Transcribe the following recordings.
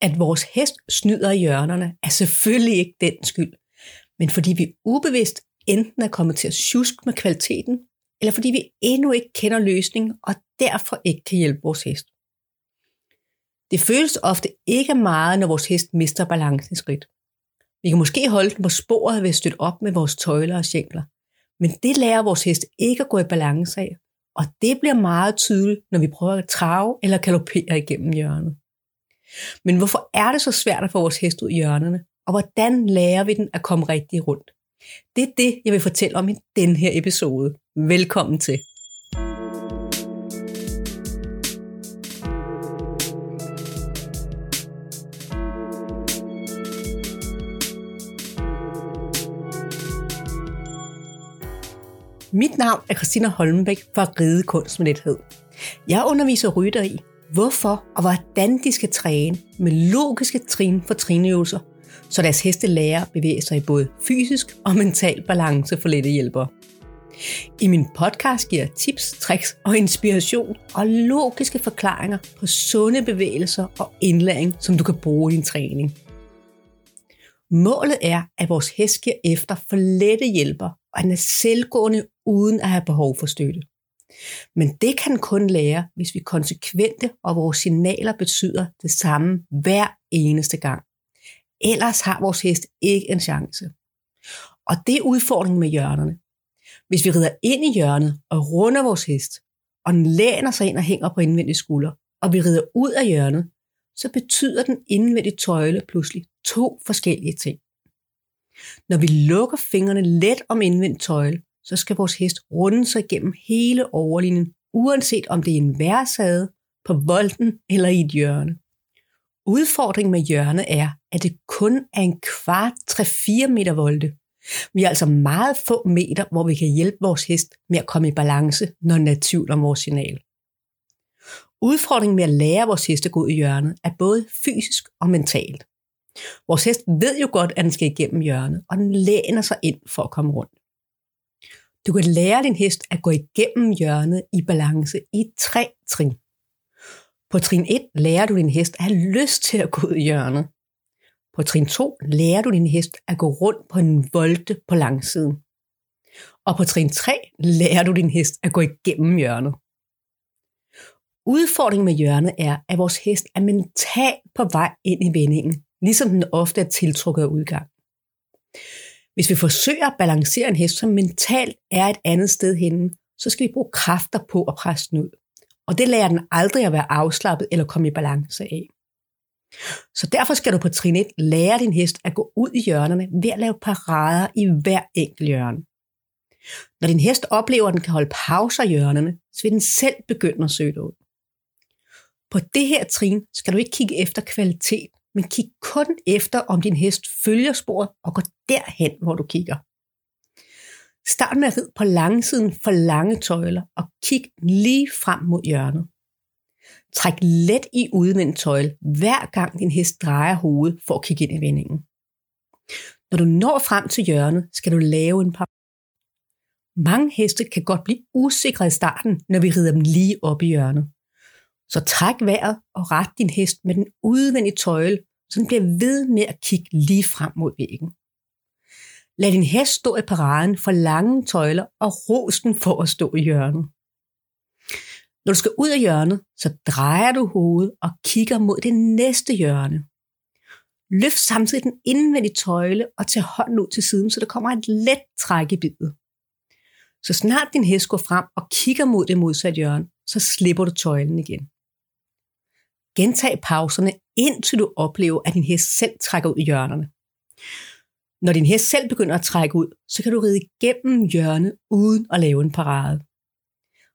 At vores hest snyder i hjørnerne er selvfølgelig ikke den skyld, men fordi vi ubevidst enten er kommet til at sjuske med kvaliteten, eller fordi vi endnu ikke kender løsningen og derfor ikke kan hjælpe vores hest. Det føles ofte ikke meget, når vores hest mister balancen i skridt. Vi kan måske holde den på sporet ved at støtte op med vores tøjler og sjængler, men det lærer vores hest ikke at gå i balance af, og det bliver meget tydeligt, når vi prøver at trave eller galopere igennem hjørnet. Men hvorfor er det så svært at få vores hest ud i hjørnerne, og hvordan lærer vi den at komme rigtig rundt? Det er det, jeg vil fortælle om i den her episode. Velkommen til. Mit navn er Christina Holmbæk fra Ridekunst med Lethed. Jeg underviser rytter i, hvorfor og hvordan de skal træne med logiske trin for trinøvelser, så deres heste lærer at bevæge sig i både fysisk og mental balance for lette hjælpere. I min podcast giver jeg tips, tricks og inspiration og logiske forklaringer på sunde bevægelser og indlæring, som du kan bruge i din træning. Målet er, at vores hest giver efter for lette hjælper, og han er selvgående uden at have behov for støtte. Men det kan kun lære, hvis vi konsekvente og vores signaler betyder det samme hver eneste gang. Ellers har vores hest ikke en chance. Og det er udfordringen med hjørnerne. Hvis vi rider ind i hjørnet og runder vores hest, og den læner sig ind og hænger på indvendige skulder, og vi rider ud af hjørnet, så betyder den indvendige tøjle pludselig to forskellige ting. Når vi lukker fingrene let om indvendig tøjle, så skal vores hest runde sig igennem hele overlinjen, uanset om det er en værsade, på volden eller i et hjørne. Udfordringen med hjørnet er, at det kun er en kvart 3-4 meter volde. Vi har altså meget få meter, hvor vi kan hjælpe vores hest med at komme i balance, når den er tvivl om vores signal. Udfordringen med at lære vores hest at gå ud i hjørnet er både fysisk og mentalt. Vores hest ved jo godt, at den skal igennem hjørnet, og den læner sig ind for at komme rundt. Du kan lære din hest at gå igennem hjørnet i balance i tre trin. På trin 1 lærer du din hest at have lyst til at gå ud i hjørnet. På trin 2 lærer du din hest at gå rundt på en volte på langsiden. Og på trin 3 lærer du din hest at gå igennem hjørnet. Udfordringen med hjørnet er, at vores hest er mentalt på vej ind i vendingen, ligesom den ofte er tiltrukket af udgang. Hvis vi forsøger at balancere en hest, som mentalt er et andet sted henne, så skal vi bruge kræfter på at presse den ud. Og det lærer den aldrig at være afslappet eller komme i balance af. Så derfor skal du på trin 1 lære din hest at gå ud i hjørnerne ved at lave parader i hver enkelt hjørne. Når din hest oplever, at den kan holde pauser i hjørnerne, så vil den selv begynde at søge ud. På det her trin skal du ikke kigge efter kvalitet, men kig kun efter, om din hest følger sporet og går derhen, hvor du kigger. Start med at ride på langsiden for lange tøjler og kig lige frem mod hjørnet. Træk let i udvendt tøjle, hver gang din hest drejer hovedet for at kigge ind i vendingen. Når du når frem til hjørnet, skal du lave en par. Mange heste kan godt blive usikre i starten, når vi rider dem lige op i hjørnet. Så træk vejret og ret din hest med den udvendige tøjle, så den bliver ved med at kigge lige frem mod væggen. Lad din hest stå i paraden for lange tøjler og ros den for at stå i hjørnet. Når du skal ud af hjørnet, så drejer du hovedet og kigger mod det næste hjørne. Løft samtidig den indvendige tøjle og tag hånden ud til siden, så der kommer et let træk i bidet. Så snart din hest går frem og kigger mod det modsatte hjørne, så slipper du tøjlen igen. Gentag pauserne, indtil du oplever, at din hest selv trækker ud i hjørnerne. Når din hest selv begynder at trække ud, så kan du ride igennem hjørnet uden at lave en parade.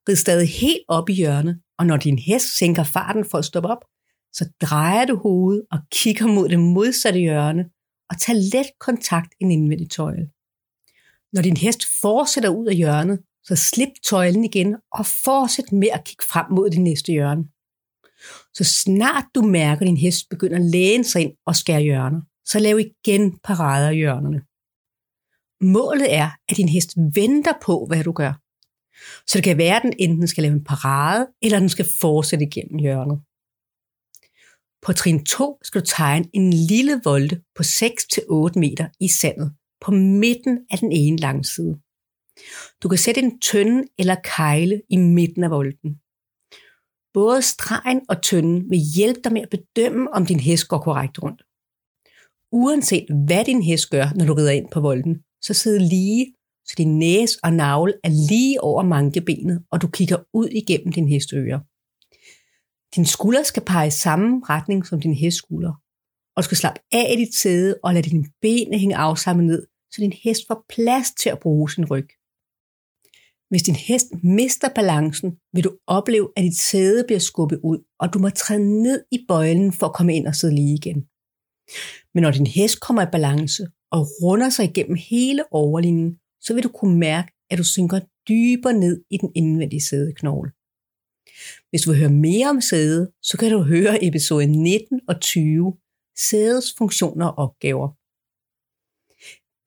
Rid stadig helt op i hjørnet, og når din hest sænker farten for at stoppe op, så drejer du hovedet og kigger mod det modsatte hjørne og tager let kontakt ind indvendig tøjle. Når din hest fortsætter ud af hjørnet, så slip tøjlen igen og fortsæt med at kigge frem mod det næste hjørne. Så snart du mærker, at din hest begynder at læne sig ind og skære hjørner, så lav igen parader i hjørnerne. Målet er, at din hest venter på, hvad du gør. Så det kan være, at den enten skal lave en parade, eller den skal fortsætte igennem hjørnet. På trin 2 skal du tegne en lille volte på 6-8 meter i sandet på midten af den ene langside. Du kan sætte en tønde eller kejle i midten af volden. Både stregen og tønden vil hjælpe dig med at bedømme, om din hest går korrekt rundt. Uanset hvad din hest gør, når du rider ind på volden, så sid lige, så din næse og navle er lige over mankebenet, og du kigger ud igennem din hestøre. Din skulder skal pege i samme retning som din hestskulder, og du skal slappe af i dit sæde og lade dine ben hænge afsamlet ned, så din hest får plads til at bruge sin ryg. Hvis din hest mister balancen, vil du opleve, at dit sæde bliver skubbet ud, og du må træde ned i bøjlen for at komme ind og sidde lige igen. Men når din hest kommer i balance og runder sig igennem hele overlinjen, så vil du kunne mærke, at du synker dybere ned i den indvendige sædeknogle. Hvis du vil høre mere om sæde, så kan du høre episode 19 og 20, sædets funktioner og opgaver.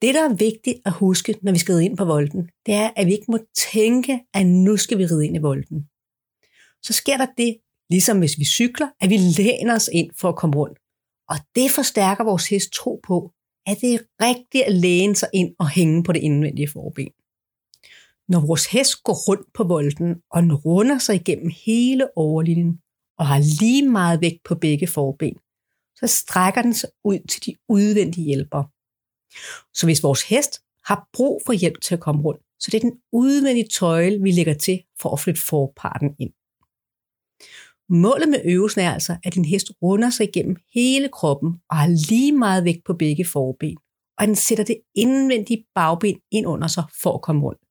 Det, der er vigtigt at huske, når vi skal ride ind på volden, det er, at vi ikke må tænke, at nu skal vi ride ind i volden. Så sker der det, ligesom hvis vi cykler, at vi læner os ind for at komme rundt. Og det forstærker vores hest tro på, at det er rigtigt at læne sig ind og hænge på det indvendige forben. Når vores hest går rundt på volden, og den runder sig igennem hele overlinjen, og har lige meget vægt på begge forben, så strækker den sig ud til de udvendige hjælpere. Så hvis vores hest har brug for hjælp til at komme rundt, så det er den udvendige tøjle, vi lægger til for at flytte forparten ind. Målet med øvelsen er altså, at din hest runder sig igennem hele kroppen og har lige meget vægt på begge forben, og den sætter det indvendige bagben ind under sig for at komme rundt.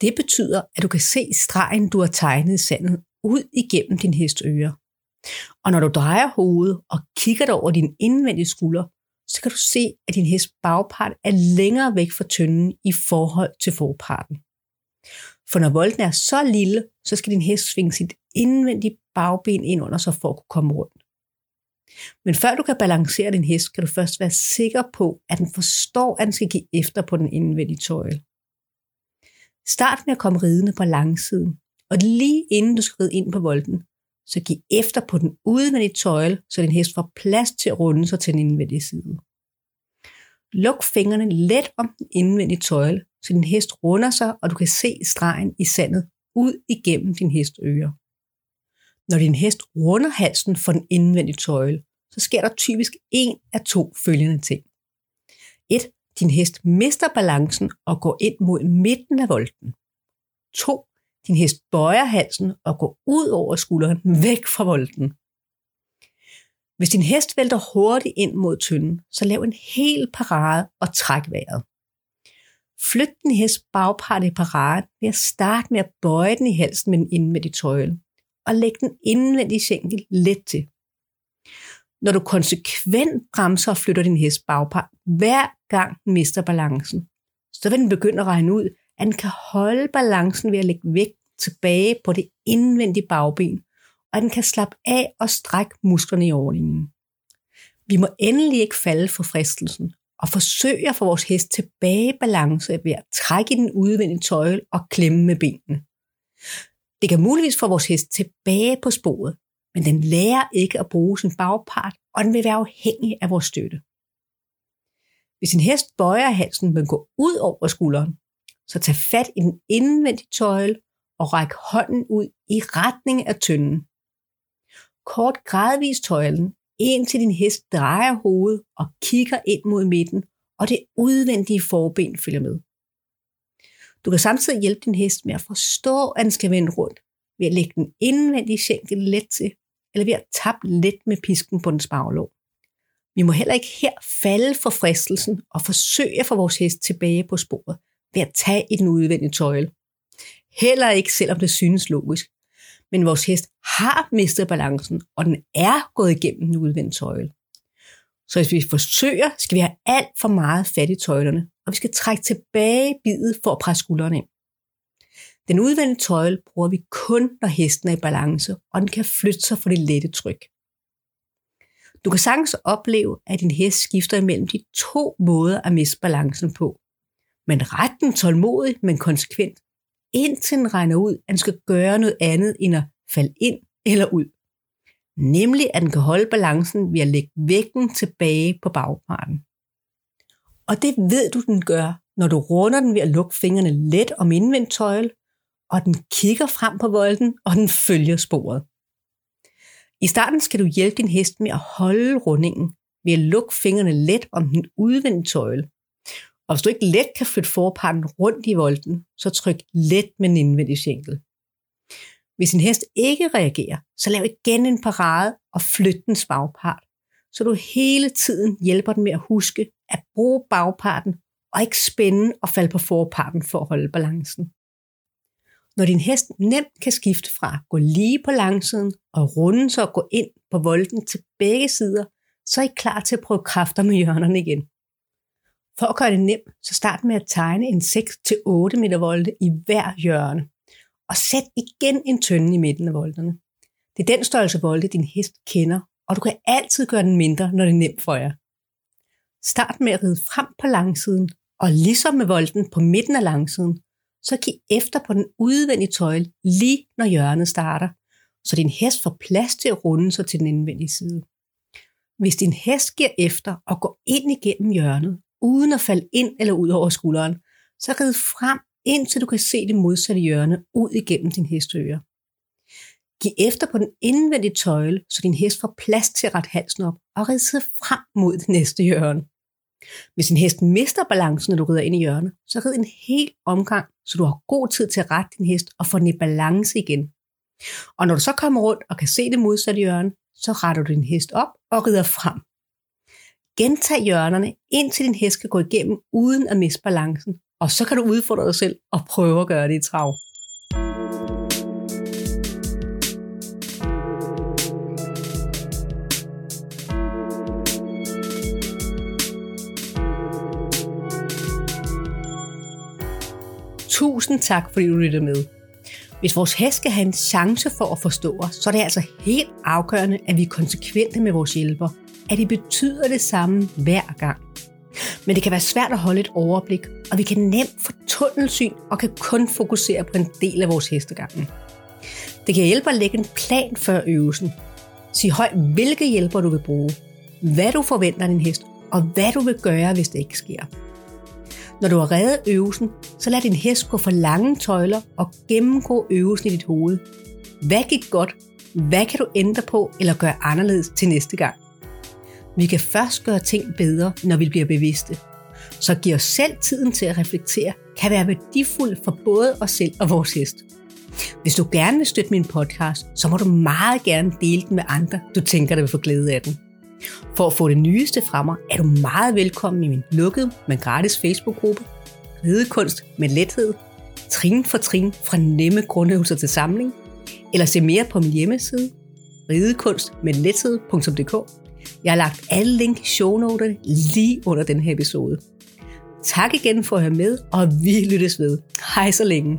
Det betyder, at du kan se stregen, du har tegnet i sandet, ud igennem din hest øre. Og når du drejer hovedet og kigger over din indvendige skulder, så kan du se, at din hest bagpart er længere væk fra tynden i forhold til forparten. For når volden er så lille, så skal din hest svinge sit indvendige bagben ind under sig for at kunne komme rundt. Men før du kan balancere din hest, skal du først være sikker på, at den forstår, at den skal give efter på den indvendige tøjle. Start med at komme ridende på langsiden, og lige inden du skal ride ind på volden, så giv efter på den udvendige tøjle, så din hest får plads til at runde sig til den indvendige side. Luk fingrene let om den indvendige tøjle, så din hest runder sig, og du kan se stregen i sandet ud igennem din hest øre. Når din hest runder halsen for den indvendige tøjle, så sker der typisk en af to følgende ting. 1. Din hest mister balancen og går ind mod midten af volden. 2. Din hest bøjer halsen og går ud over skulderen væk fra volden. Hvis din hest vælter hurtigt ind mod tynden, så lav en hel parade og træk vejret. Flyt din hest bagpart i parade ved at starte med at bøje den i halsen med den indvendige tøjle, og læg den indvendige skænkel let til. Når du konsekvent bremser og flytter din hest bagpart, hver gang den mister balancen, så vil den begynde at regne ud, at den kan holde balancen ved at lægge vægt tilbage på det indvendige bagben, og den kan slappe af og strække musklerne i ordningen. Vi må endelig ikke falde for fristelsen og forsøge at få vores hest tilbage i balance ved at trække i den udvendige tøjle og klemme med benene. Det kan muligvis få vores hest tilbage på sporet, men den lærer ikke at bruge sin bagpart, og den vil være afhængig af vores støtte. Hvis en hest bøjer halsen, men går ud over skulderen, så tag fat i den indvendige tøjle og række hånden ud i retning af tynden. Kort gradvist tøjlen, indtil din hest drejer hovedet og kigger ind mod midten, og det udvendige forben følger med. Du kan samtidig hjælpe din hest med at forstå, at den skal vende rundt, ved at lægge den indvendige skænkel let til, eller ved at tappe let med pisken på den baglov. Vi må heller ikke her falde for fristelsen og forsøge at få vores hest tilbage på sporet ved at tage i den udvendige tøjle. Heller ikke selvom det synes logisk. Men vores hest har mistet balancen, og den er gået igennem den udvendte tøjle. Så hvis vi forsøger, skal vi have alt for meget fat i tøjlerne, og vi skal trække tilbage bidet for at presse skuldrene ind. Den udvendte tøjle bruger vi kun, når hesten er i balance, og den kan flytte sig for det lette tryk. Du kan sagtens opleve, at din hest skifter imellem de to måder at miste balancen på. Men retten tålmodig, men konsekvent, indtil den regner ud, at den skal gøre noget andet end at falde ind eller ud. nemlig at den kan holde balancen ved at lægge vægten tilbage på bagparten. Og det ved du, den gør, når du runder den ved at lukke fingrene let om indvendt tøjle, og den kigger frem på volden, og den følger sporet. I starten skal du hjælpe din hest med at holde rundingen ved at lukke fingrene let om den udvendte tøjle. Og hvis du ikke let kan flytte forparten rundt i volden, så tryk let med den indvendige skænkel. Hvis en hest ikke reagerer, så lav igen en parade og flyt dens bagpart, så du hele tiden hjælper den med at huske at bruge bagparten og ikke spænde og falde på forparten for at holde balancen. Når din hest nemt kan skifte fra at gå lige på langsiden og runde sig og gå ind på volden til begge sider, så er I klar til at prøve kræfter med hjørnerne igen. For at gøre det nemt, så start med at tegne en 6-8 meter volte i hver hjørne. Og sæt igen en tønde i midten af volterne. Det er den størrelse volte, din hest kender, og du kan altid gøre den mindre, når det er nemt for jer. Start med at ride frem på langsiden, og ligesom med volden på midten af langsiden, så giv efter på den udvendige tøjle lige når hjørnet starter, så din hest får plads til at runde sig til den indvendige side. Hvis din hest giver efter og går ind igennem hjørnet, uden at falde ind eller ud over skulderen, så rid frem, indtil du kan se det modsatte hjørne ud igennem din hesteøre. Giv efter på den indvendige tøjle, så din hest får plads til at rette halsen op og rid sig frem mod det næste hjørne. Hvis din hest mister balancen, når du rider ind i hjørnet, så rid en hel omgang, så du har god tid til at rette din hest og få den i balance igen. Og når du så kommer rundt og kan se det modsatte hjørne, så retter du din hest op og rider frem. Gentag hjørnerne, indtil din hest kan gå igennem uden at miste balancen, og så kan du udfordre dig selv og prøve at gøre det i trav. Tusind tak, fordi du lyttede med. Hvis vores hest skal have en chance for at forstå os, så er det altså helt afgørende, at vi er konsekvente med vores hjælper. At de betyder det samme hver gang. Men det kan være svært at holde et overblik, og vi kan nemt få tunnelsyn og kan kun fokusere på en del af vores hestegangen. Det kan hjælpe at lægge en plan før øvelsen. Sig højt, hvilke hjælper du vil bruge, hvad du forventer af din hest, og hvad du vil gøre, hvis det ikke sker. Når du har reddet øvelsen, så lad din hest gå for lange tøjler og gennemgå øvelsen i dit hoved. Hvad gik godt? Hvad kan du ændre på eller gøre anderledes til næste gang? Vi kan først gøre ting bedre, når vi bliver bevidste. Så giv os selv tiden til at reflektere, kan være værdifuld for både os selv og vores hest. Hvis du gerne vil støtte min podcast, så må du meget gerne dele den med andre, du tænker, der vil få glæde af den. For at få det nyeste fra mig, er du meget velkommen i min lukkede, men gratis Facebook-gruppe, Ridekunst med lethed, trin for trin fra nemme grundøvelser til samling, eller se mere på min hjemmeside, ridekunstmedlethed.dk. Jeg har lagt alle link i shownoterne lige under den her episode. Tak igen for at høre med, og vi lyttes ved. Hej så længe.